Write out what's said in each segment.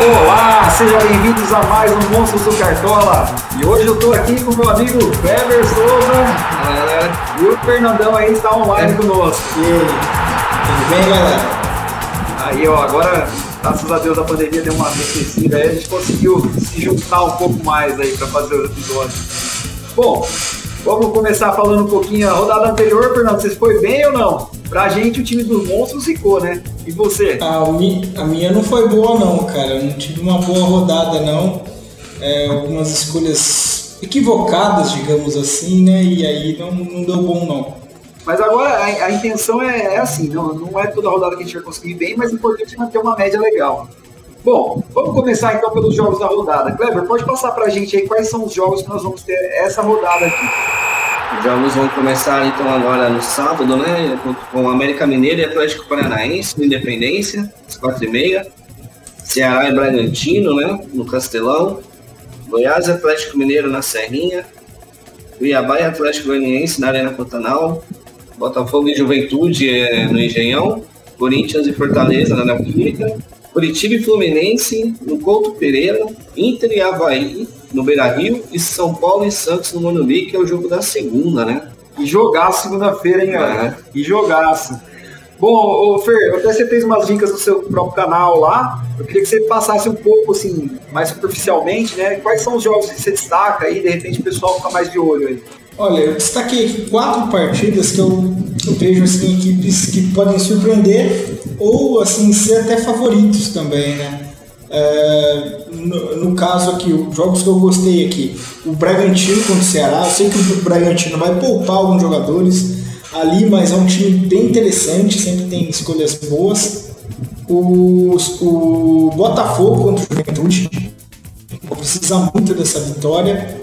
Olá, sejam bem-vindos a mais um Monstros do Cartola. E hoje eu tô aqui com meu amigo Kleber Souza. E o Fernandão aí está online conosco. e aí? Tudo bem galera? Aí, ó, agora, graças a Deus, a pandemia deu uma arrefecida aí, a gente conseguiu se juntar um pouco mais aí para fazer o episódio. Bom, vamos começar falando um pouquinho. A rodada anterior, Fernando, vocês foi bem ou não? Pra gente, o time dos monstros ficou, né? E você? A, mi- a minha não foi boa não, cara. Eu não tive uma boa rodada não. É, algumas escolhas equivocadas, digamos assim, né? E aí não, não deu bom não. Mas agora a, a intenção é, é assim, não, não é toda rodada que a gente vai conseguir bem, mas o importante é manter uma média legal. Bom, vamos começar então pelos jogos da rodada. Kleber, pode passar pra gente aí quais são os jogos que nós vamos ter essa rodada aqui. Os jogos vão começar então agora no sábado, né? Com- América Mineiro e Atlético Paranaense, no Independência, às quatro e meia. Ceará e Bragantino, né? No Castelão. Goiás e Atlético Mineiro na Serrinha. Cuiabá e Atlético Goianiense na Arena Pantanal. Botafogo e Juventude eh, no Engenhão. Corinthians e Fortaleza na Neoquímica. Curitiba e Fluminense no Couto Pereira. Inter e Havaí no Beira Rio. E São Paulo e Santos no Morumbi, que é o jogo da segunda, né? E jogaço segunda-feira, hein, galera? E jogaço. Bom, ô, Fer, até você fez umas dicas no seu próprio canal lá. Eu queria que você passasse um pouco, assim, mais superficialmente, né? Quais são os jogos que você destaca aí, de repente o pessoal fica mais de olho aí. Olha, eu destaquei quatro partidas que eu, eu vejo assim, equipes que podem surpreender ou assim ser até favoritos também, né? É, no, no caso aqui, os jogos que eu gostei aqui, o Bragantino contra o Ceará, eu sei que o Bragantino vai poupar alguns jogadores ali, mas é um time bem interessante, sempre tem escolhas boas. O, o Botafogo contra o Juventude, precisa muito dessa vitória.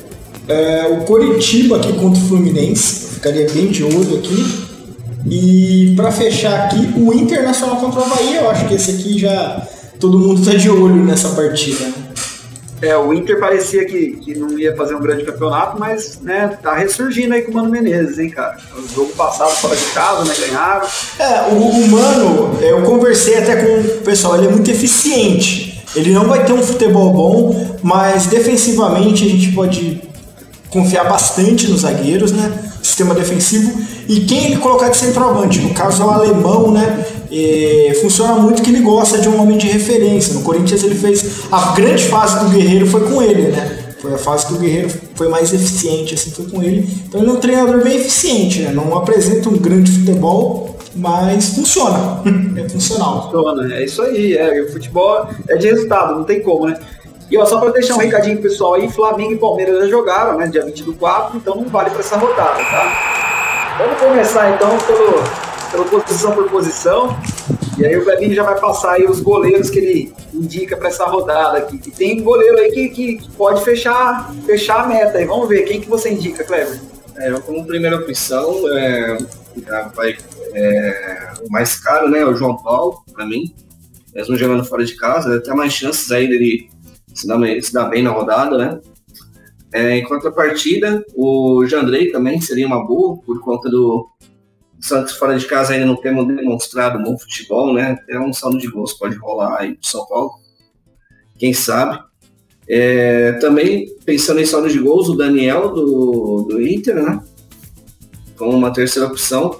É, o Coritiba aqui contra o Fluminense, ficaria bem de olho aqui. E para fechar aqui, o Internacional contra o Havaí, eu acho que esse aqui já todo mundo tá de olho nessa partida. né? É, o Inter parecia que, que não ia fazer um grande campeonato, mas, né, tá ressurgindo aí com o Mano Menezes, hein, cara? O jogo passado fora de casa, né, ganharam. É, o, o Mano, eu conversei até com o pessoal, ele é muito eficiente. Ele não vai ter um futebol bom, mas defensivamente a gente pode confiar bastante nos zagueiros, né? Sistema defensivo. E quem ele colocar de centroavante, no caso é o alemão, né? É, funciona muito que ele gosta de um homem de referência. No Corinthians ele fez. A grande fase do Guerreiro foi com ele, né? Foi a fase que o Guerreiro foi mais eficiente, assim, foi com ele. Então ele é um treinador bem eficiente, né? Não apresenta um grande futebol, mas funciona. é funcional. Funciona, é isso aí, é, o futebol é de resultado, não tem como, né? E ó, só pra deixar um recadinho pessoal aí, Flamengo e Palmeiras já jogaram, né, dia 20 do 4, então não vale pra essa rodada, tá? Vamos começar então pelo, pela posição por posição, e aí o Clebinho já vai passar aí os goleiros que ele indica pra essa rodada aqui. E tem goleiro aí que, que pode fechar, fechar a meta aí, vamos ver, quem que você indica, Kleber? É, eu como primeira opção, é, vai, é, o mais caro, né, é o João Paulo, pra mim. Mesmo jogando fora de casa, ele tem mais chances aí dele se dar, se dar bem na rodada, né? É, em contrapartida, o Jandrei também seria uma boa, por conta do Santos fora de casa ainda não temos demonstrado bom futebol, né? Até um saldo de gols pode rolar aí pro São Paulo. Quem sabe? É, também pensando em saldo de gols, o Daniel do, do Inter, né? Como uma terceira opção.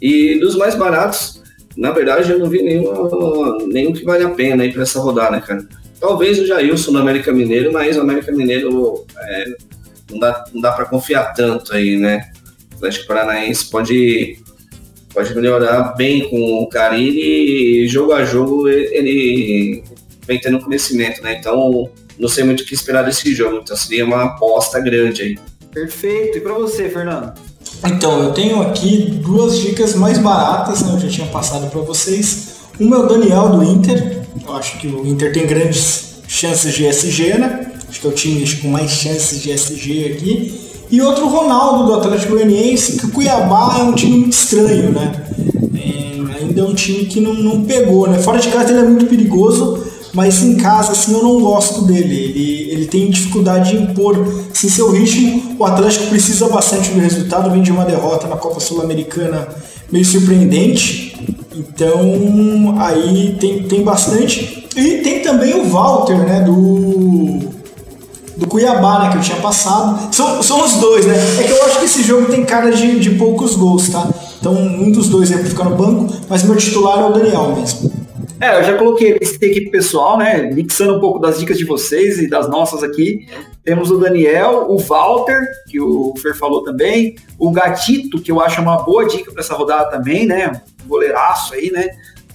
E dos mais baratos, na verdade, eu não vi nenhuma, nenhum que vale a pena aí para essa rodada, cara. Talvez o Jailson no América Mineiro, mas o América Mineiro é, não dá, não dá para confiar tanto aí, né? O Atlético Paranaense pode, pode melhorar bem com o Carilli e jogo a jogo ele vem tendo conhecimento, né? Então não sei muito o que esperar desse jogo, então seria uma aposta grande aí. Perfeito, e pra você, Fernando? Então, eu tenho aqui duas dicas mais baratas, né? Eu já tinha passado para vocês. Uma é o Daniel do Inter. Eu acho que o Inter tem grandes chances de SG, né? Acho que é o time com mais chances de SG aqui. E outro Ronaldo do Atlético Goianiense, que o Cuiabá é um time muito estranho, né? É, ainda é um time que não, não pegou, né? Fora de casa ele é muito perigoso, mas em casa, assim, eu não gosto dele. Ele, ele tem dificuldade de impor assim, seu ritmo. O Atlético precisa bastante do resultado, vem de uma derrota na Copa Sul-Americana meio surpreendente. Então aí tem, tem bastante. E tem também o Walter, né? Do. Do Cuiabá, né? Que eu tinha passado. São, são os dois, né? É que eu acho que esse jogo tem cara de, de poucos gols, tá? Então um dos dois pra ficar no banco, mas meu titular é o Daniel mesmo. É, eu já coloquei esse aqui pessoal, né? Mixando um pouco das dicas de vocês e das nossas aqui. Temos o Daniel, o Walter, que o Fer falou também, o Gatito, que eu acho uma boa dica para essa rodada também, né? Um goleiraço aí, né?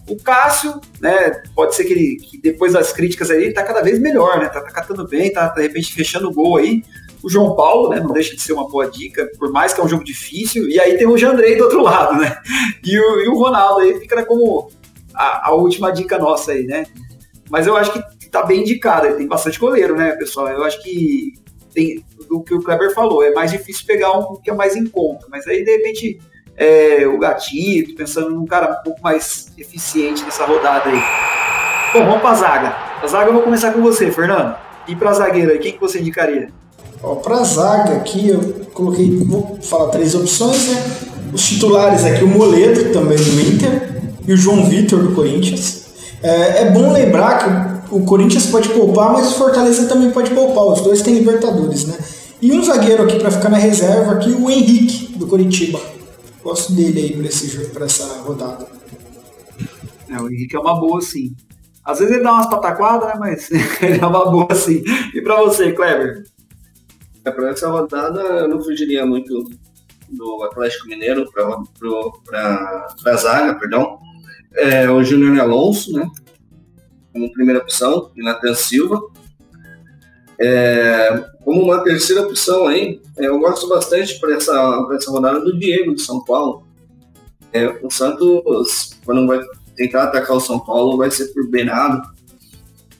O Cássio, né? Pode ser que, ele, que depois das críticas aí, ele tá cada vez melhor, né? Tá, tá catando bem, tá de repente fechando o gol aí. O João Paulo, né? Não deixa de ser uma boa dica, por mais que é um jogo difícil. E aí tem o Jandrei do outro lado, né? E o, e o Ronaldo aí fica como a, a, última dica nossa aí, né? Mas eu acho que tá bem indicado, tem bastante goleiro, né, pessoal? Eu acho que tem do que o Kleber falou, é mais difícil pegar um que é mais em conta, mas aí de repente é, o Gatito, pensando num cara um pouco mais eficiente nessa rodada aí. Bom, vamos pra zaga. A zaga eu vou começar com você, Fernando. E pra zagueiro aí, quem que você indicaria? Ó, pra zaga aqui eu coloquei, vou falar três opções, né? Os titulares aqui, o Moledo, também do Inter, e o João Vitor do Corinthians. É, é, bom lembrar que o Corinthians pode poupar, mas o Fortaleza também pode poupar. Os dois têm Libertadores, né? E um zagueiro aqui para ficar na reserva aqui, o Henrique do Coritiba. Gosto dele aí para esse jogo, para essa rodada. É, o Henrique é uma boa, sim. Às vezes ele dá umas pataquadas, né? Mas ele é uma boa, sim. E para você, Kleber? É, para essa rodada, eu não fugiria muito do Atlético Mineiro para a zaga, perdão é, o Júnior Alonso, né? Como primeira opção, e Nathan Silva. É, como uma terceira opção aí, é, eu gosto bastante para essa, essa rodada do Diego de São Paulo. É, o Santos, quando vai tentar atacar o São Paulo, vai ser por Benado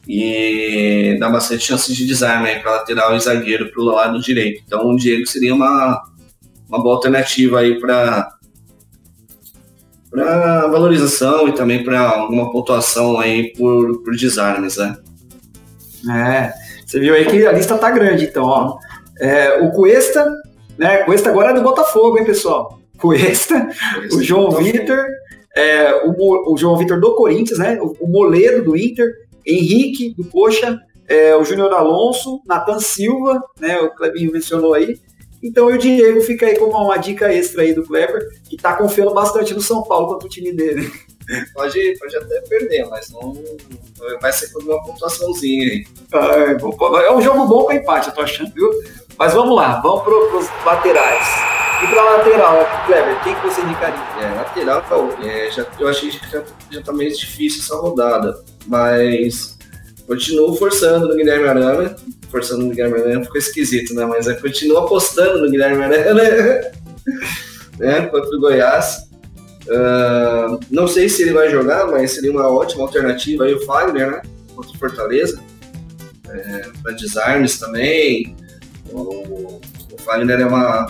e dá bastante chance de desarme para lateral e zagueiro para o lado direito. Então o Diego seria uma, uma boa alternativa aí para para valorização e também para alguma pontuação aí por, por desarmes, né? É, você viu aí que a lista tá grande, então, ó. É, o Cuesta, né? Cuesta agora é do Botafogo, hein, pessoal? Cuesta, o João Vitor, é, o, o, João Vitor do Corinthians, né? O, o, Moledo do Inter, Henrique do Coxa, é, o Júnior Alonso, Nathan Silva, né? O Clebinho mencionou aí, então o Diego fica aí como uma dica extra aí do Kleber, que tá confiando bastante no São Paulo contra o time dele. Pode, pode até perder, mas não vai ser por uma pontuaçãozinha aí. É, é um jogo bom com empate, eu tô achando, viu? Mas vamos lá, vamos pro, pros laterais. E pra lateral, Kleber, quem que você indicaria? É, lateral, é, já, eu achei que já, já tá meio difícil essa rodada, mas continuo forçando no Guilherme Arana, forçando no Guilherme Arana ficou esquisito, né? Mas eu continuo apostando no Guilherme Arana, né? Contra o Goiás. Uh, não sei se ele vai jogar, mas seria uma ótima alternativa aí o Fagner, né? Contra o Fortaleza. É, para desarmes também. O, o Fagner é uma,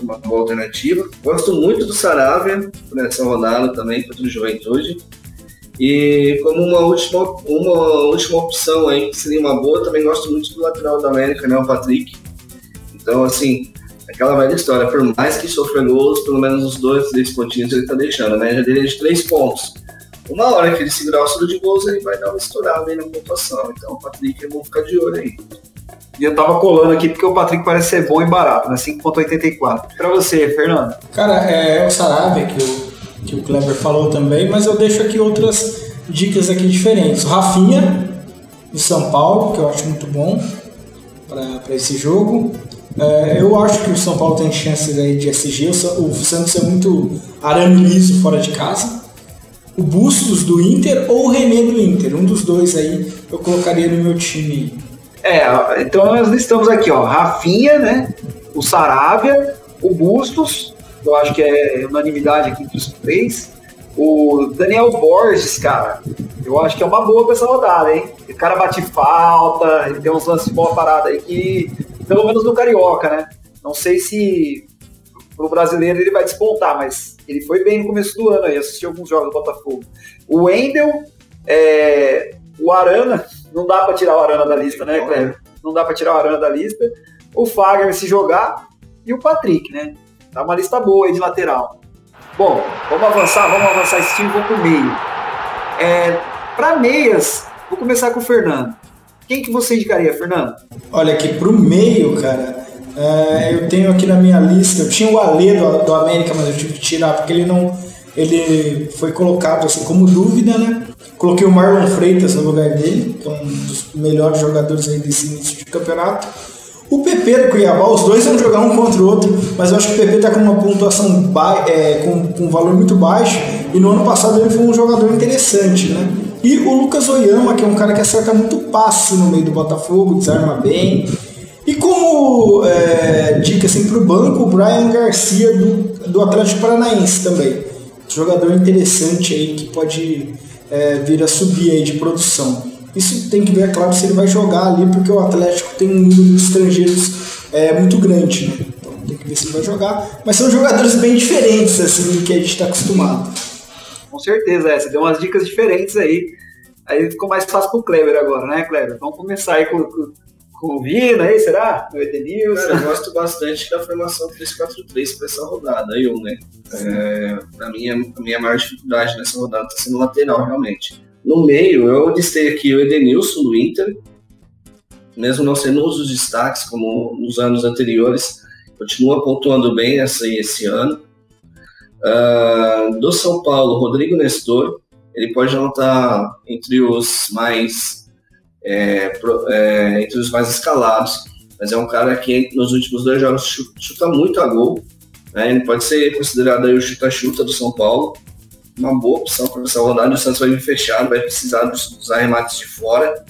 uma boa alternativa. Gosto muito do Saravia nessa rodada também contra o Juventude. E como uma última, uma última opção aí, que seria uma boa, também gosto muito do lateral da América, né, o Patrick. Então, assim, aquela velha história, por mais que sofra gols, pelo menos os dois, três pontinhos ele tá deixando, né? Já dele é de três pontos. Uma hora que ele segurar o solo de gols, ele vai dar uma estourada aí na pontuação. Então, o Patrick é bom ficar de olho aí. E eu tava colando aqui porque o Patrick parece ser bom e barato, né? 5.84. Pra você, Fernando. Cara, é o Sarabia que eu que o Kleber falou também, mas eu deixo aqui outras dicas aqui diferentes. O Rafinha, do São Paulo, que eu acho muito bom para esse jogo. É, eu acho que o São Paulo tem chances aí de SG. O, Santos é muito arame liso fora de casa. O Bustos do Inter ou o René do Inter. Um dos dois aí eu colocaria no meu time. É, então nós listamos aqui, ó, Rafinha, né? O Saravia, o Bustos eu acho que é unanimidade aqui entre os três. O Daniel Borges, cara, eu acho que é uma boa pra essa rodada, hein? O cara bate falta, ele tem uns lances de boa parada aí que, pelo menos no Carioca, né? Não sei se pro brasileiro ele vai despontar, mas ele foi bem no começo do ano aí, assisti alguns jogos do Botafogo. O Wendel, é, o Arana, não dá para tirar o Arana da lista, né, Cleber? Não dá para tirar o Arana da lista. O Fagner se jogar e o Patrick, né? Tá uma lista boa aí de lateral. Bom, vamos avançar, vamos avançar esse time, vamos pro meio. É, para meias, vou começar com o Fernando. Quem que você indicaria, Fernando? Olha, aqui pro meio, cara, é, eu tenho aqui na minha lista, eu tinha o Alê do, do América, mas eu tive que tirar porque ele não. Ele foi colocado assim como dúvida, né? Coloquei o Marlon Freitas no lugar dele, que é um dos melhores jogadores aí desse início de campeonato. O PP do Cuiabá, os dois vão jogar um contra o outro, mas eu acho que o PP está com uma pontuação ba é, com, com um valor muito baixo e no ano passado ele foi um jogador interessante, né? E o Lucas Oyama, que é um cara que acerta muito passe no meio do Botafogo, desarma bem. E como é, dica assim, para o banco, o Brian Garcia do, do Atlético Paranaense também. Jogador interessante aí que pode é, vir a subir aí de produção. Isso tem que ver, é claro, se ele vai jogar ali, porque o Atlético tem um número de estrangeiros é, muito grande, né? Então tem que ver se ele vai jogar. Mas são jogadores bem diferentes, assim, do que a gente está acostumado. Com certeza, é. Você deu umas dicas diferentes aí. Aí ficou mais fácil pro Kleber agora, né, Kleber? Vamos começar aí com, com, com o Vina aí, será? O Edenilson? Cara, eu gosto bastante da formação 3-4-3 para essa rodada, eu, né? É, pra mim, a minha maior dificuldade nessa rodada está sendo lateral, realmente. No meio, eu listei aqui o Edenilson do Inter, mesmo não sendo um dos destaques como nos anos anteriores, continua pontuando bem esse ano. Uh, do São Paulo, Rodrigo Nestor, ele pode não estar entre os mais é, pro, é, entre os mais escalados, mas é um cara que nos últimos dois jogos chuta, chuta muito a gol. Né? Ele pode ser considerado aí o chuta-chuta do São Paulo uma boa opção para essa rodada. O Santos vai vir fechado, vai precisar dos, dos arremates de fora.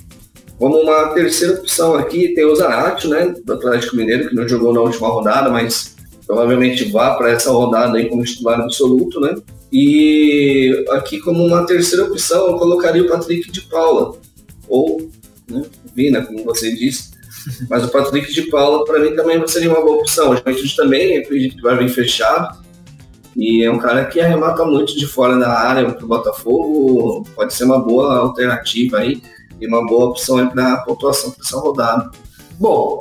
Como uma terceira opção aqui, tem o Zaratio, né, do Atlético Mineiro, que não jogou na última rodada, mas provavelmente vá para essa rodada aí como titular absoluto, né? E aqui como uma terceira opção, eu colocaria o Patrick de Paula, ou né, Vina, como você disse. Mas o Patrick de Paula, para mim, também seria uma boa opção. A gente também acredito que vai vir fechado. E é um cara que arremata muito de fora da área para o Botafogo. Pode ser uma boa alternativa aí e uma boa opção para a pontuação para essa rodada. Bom,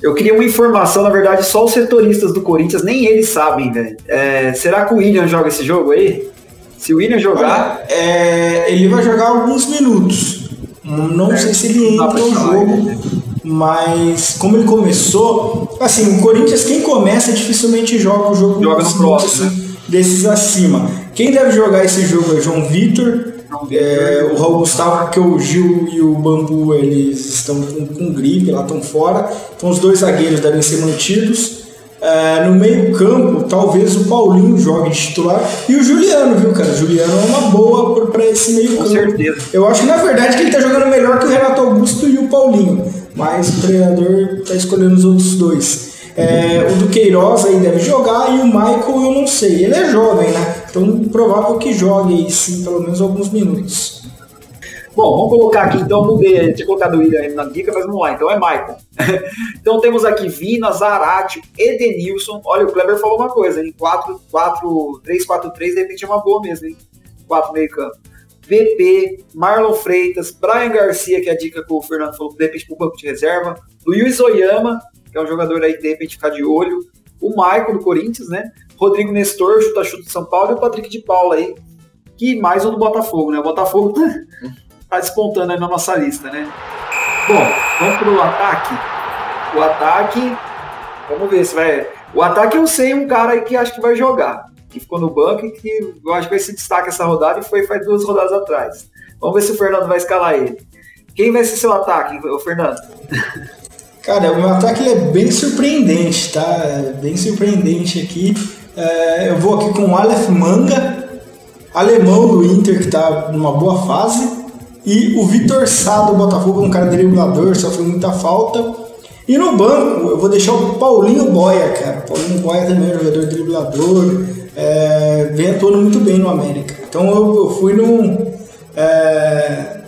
eu queria uma informação, na verdade, só os setoristas do Corinthians, nem eles sabem, velho. É, será que o William joga esse jogo aí? Se o William jogar. Olha, é, ele vai jogar alguns minutos. Não é, sei se ele entra no jogo. Né? Mas como ele começou, assim, o Corinthians quem começa dificilmente joga o jogo joga no próximo, assim, né? Desses acima. Quem deve jogar esse jogo é João Vitor, é, o Raul Gustavo, porque o Gil e o Bambu eles estão com, com gripe, lá estão fora. Então os dois zagueiros devem ser mantidos. É, no meio campo, talvez o Paulinho jogue de titular e o Juliano, viu, cara? O Juliano é uma boa para esse meio campo. Com certeza. Eu acho que na verdade que ele tá jogando melhor que o Renato Augusto e o Paulinho, mas o treinador tá escolhendo os outros dois. É, o do Queiroz aí deve jogar e o Michael eu não sei. Ele é jovem, né? Então provável que jogue aí sim, pelo menos alguns minutos. Bom, vamos colocar aqui então, mudei, tinha colocado o William na dica, mas vamos lá, então é Michael. então temos aqui Vina, Zarate, Edenilson. Olha, o Kleber falou uma coisa, em 4, 4, 3, 4, 3, de repente é uma boa mesmo, hein? 4 meio campo. VP, Marlon Freitas, Brian Garcia, que é a dica que o Fernando falou, de repente pro banco de reserva, Luiz Oyama, é um jogador aí de repente ficar de olho. O Michael do Corinthians, né? Rodrigo Nestor, chuta-chuta de São Paulo, e o Patrick de Paula aí, que mais um do Botafogo, né? O Botafogo tá despontando aí na nossa lista, né? Bom, vamos pro ataque. O ataque, vamos ver se vai. O ataque eu sei um cara aí que acho que vai jogar, que ficou no banco e que eu acho que vai se destaque essa rodada e foi faz duas rodadas atrás. Vamos ver se o Fernando vai escalar ele. Quem vai ser seu ataque, o Fernando? Cara, o meu ataque é bem surpreendente, tá? É bem surpreendente aqui. É, eu vou aqui com o Aleph Manga, alemão do Inter, que está numa boa fase. E o Vitor Sá do Botafogo, um cara driblador, sofreu muita falta. E no banco, eu vou deixar o Paulinho Boia, cara. Paulinho Boia também é um jogador driblador, é, vem atuando muito bem no América. Então eu, eu fui num. É,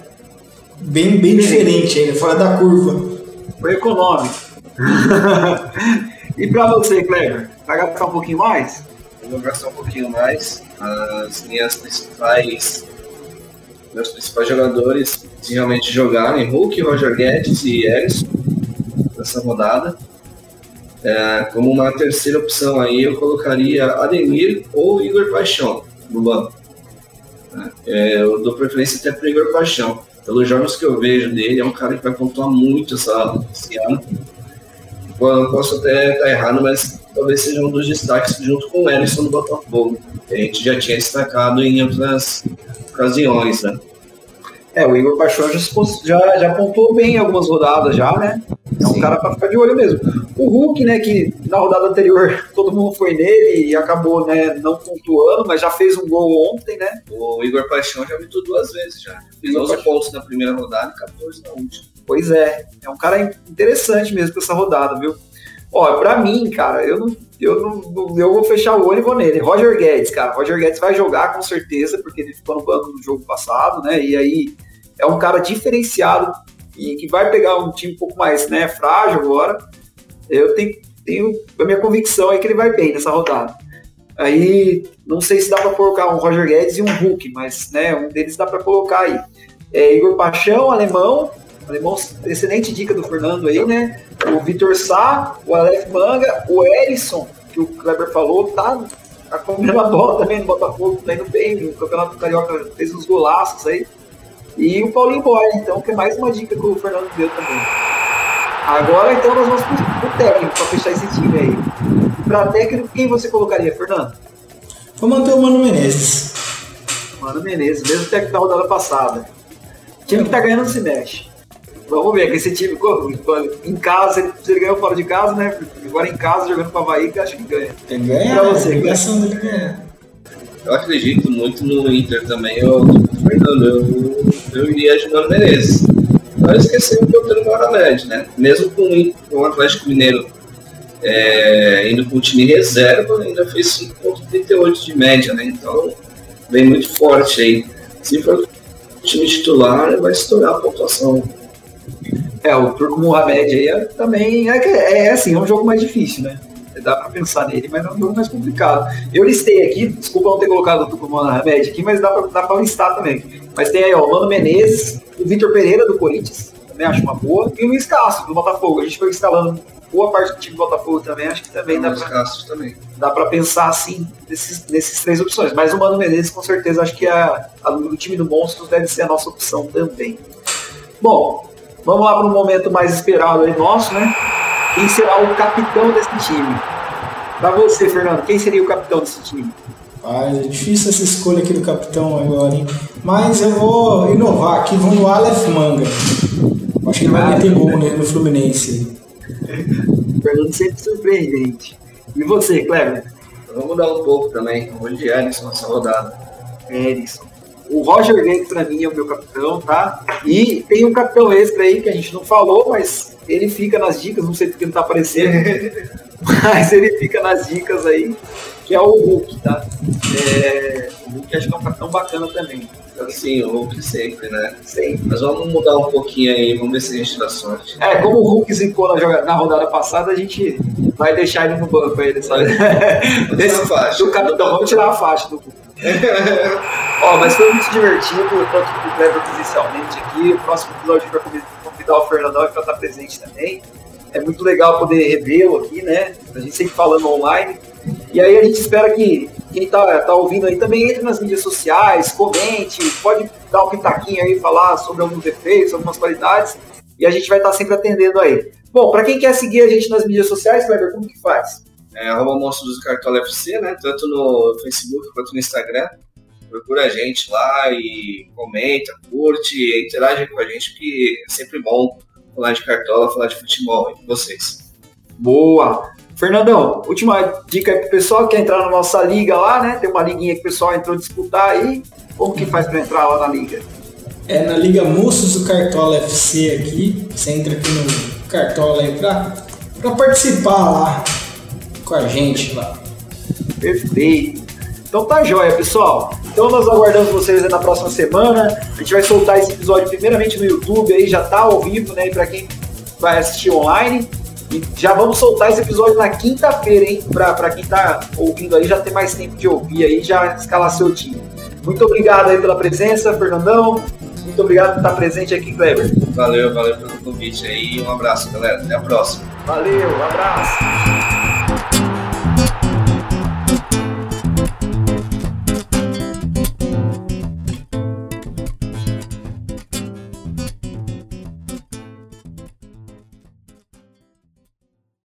bem, bem diferente fora da curva. Foi econômico. e para você, Kleber? Vai gastar um pouquinho mais? Eu vou gastar um pouquinho mais. As minhas principais. Meus principais jogadores que realmente jogarem Hulk, Roger Guedes e Erisson nessa rodada. É, como uma terceira opção aí, eu colocaria Ademir ou Igor Paixão no banco. É, eu dou preferência até para Igor Paixão. Pelos jogos que eu vejo dele, é um cara que vai pontuar muito essa, esse ano. Posso até estar errado, mas talvez seja um dos destaques junto com o Ellison do Botafogo. Que a gente já tinha destacado em outras ocasiões, né? É, o Igor Paixão já, já, já pontuou bem em algumas rodadas já, né? É um Sim. cara para ficar de olho mesmo. O Hulk, né, que na rodada anterior todo mundo foi nele e acabou, né, não pontuando, mas já fez um gol ontem, né? O Igor Paixão já mitou duas vezes já. Fez 11 pontos na primeira rodada e 14 na última. Pois é, é um cara interessante mesmo pra essa rodada, viu? Ó, pra mim, cara, eu não, eu não, eu vou fechar o olho e vou nele. Roger Guedes, cara. Roger Guedes vai jogar com certeza, porque ele ficou no banco no jogo passado, né? E aí é um cara diferenciado e que vai pegar um time um pouco mais né, frágil agora. Eu tenho, tenho a minha convicção é que ele vai bem nessa rodada. Aí não sei se dá para colocar um Roger Guedes e um Hulk, mas né, um deles dá para colocar aí. É, Igor Paixão, alemão, alemão, excelente dica do Fernando aí, né? O Vitor Sá, o Aleph Manga, o Erisson, que o Kleber falou, tá, tá comendo a bola também no Botafogo, tá indo bem, no Campeonato Carioca fez uns golaços aí. E o Paulinho Boy, então, que é mais uma dica que o Fernando deu também. Agora, então, nós vamos pro, pro técnico para fechar esse time aí. Para técnico, quem você colocaria, Fernando? Vou manter o Mano Menezes. Mano Menezes, mesmo técnico da rodada passada. O time que tá ganhando se mexe. Vamos ver, que esse time em casa, se ele ganhou fora de casa, né? Agora em casa, jogando com o Havaí, que acho que ganha. Tem ganha, pra você, né? dele ganhar. Eu acredito muito no Inter também, eu, Fernando, eu, iria de Mano Menezes. Mas esqueci o que eu tenho no Mohamed, né? Mesmo com, o Atlético Mineiro é, indo com o time reserva, ainda fez 5,38 de média, né? Então, vem muito forte aí. Se for o time titular, vai estourar a pontuação. É, o Turco Mohamed aí é, também é, é, é assim, é um jogo mais difícil, né? Dá pensar nele, mas é um jogo mais complicado. Eu listei aqui, desculpa não ter colocado o Tucumã Remédio aqui, mas dá para listar também. Mas tem aí, ó, o Mano Menezes, o Vitor Pereira do Corinthians, também acho uma boa, e o Luiz Castro do Botafogo. A gente foi instalando boa parte do time do Botafogo também, acho que também dá para também. Dá para pensar assim nesses, nesses três opções. Mas o Mano Menezes, com certeza, acho que a, a, o time do Monstros deve ser a nossa opção também. Bom, vamos lá para um momento mais esperado aí nosso, né? Quem será o capitão desse time? Pra você, Fernando, quem seria o capitão desse time? Ah, é difícil essa escolha aqui do capitão agora, hein? Mas eu vou inovar aqui, vou no Aleph Manga. Acho que ele vai meter gol no Fluminense. Fernando sempre surpreendente. E você, Cleber? Vamos mudar um pouco também. Vou de Ellison nessa rodada. Ellison. O Roger Guedes, pra mim, é o meu capitão, tá? E tem um capitão extra aí que a gente não falou, mas ele fica nas dicas, não sei porque não tá aparecendo. mas ele fica nas dicas aí, que é o Hulk, tá? É, o Hulk acho que é um capitão bacana também. Sim, o Hulk sempre, né? Sempre. Mas vamos mudar um pouquinho aí, vamos ver se a gente dá sorte. É, como o Hulk zicou na, na rodada passada, a gente vai deixar ele no banco ele, sabe? Desse, faixa. Do capitão, vamos tirar a faixa do Hulk. Ó, mas foi muito divertido, tanto que o Cleber presencialmente aqui. O próximo episódio a gente vai convidar o Fernandão para estar presente também. É muito legal poder revê-lo aqui, né? A gente sempre falando online. E aí a gente espera que quem está tá ouvindo aí também entre nas mídias sociais, comente, pode dar um pitaquinho aí, falar sobre alguns defeitos, algumas qualidades, e a gente vai estar tá sempre atendendo aí. Bom, para quem quer seguir a gente nas mídias sociais, Kleber, como que faz? É, arroba Monstros do Cartola FC, né? Tanto no Facebook quanto no Instagram. Procura a gente lá e comenta, curte, interage com a gente, que é sempre bom falar de cartola, falar de futebol com vocês. Boa! Fernandão, última dica aí pro pessoal que quer entrar na nossa liga lá, né? Tem uma liguinha que o pessoal entrou disputar aí. Como que faz para entrar lá na liga? É na Liga Moços do Cartola FC aqui. Você entra aqui no Cartola aí pra, pra participar lá com a gente lá. Perfeito. Então tá jóia, pessoal. Então nós aguardamos vocês na próxima semana. A gente vai soltar esse episódio primeiramente no YouTube aí, já tá ao vivo, né? Para quem vai assistir online. E já vamos soltar esse episódio na quinta-feira, hein? Para quem tá ouvindo aí já ter mais tempo de ouvir aí, já escalar seu time. Muito obrigado aí pela presença, Fernandão. Muito obrigado por estar presente aqui, Kleber. Valeu, valeu pelo convite aí. Um abraço, galera. Até a próxima. Valeu, um abraço.